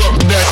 Fuck that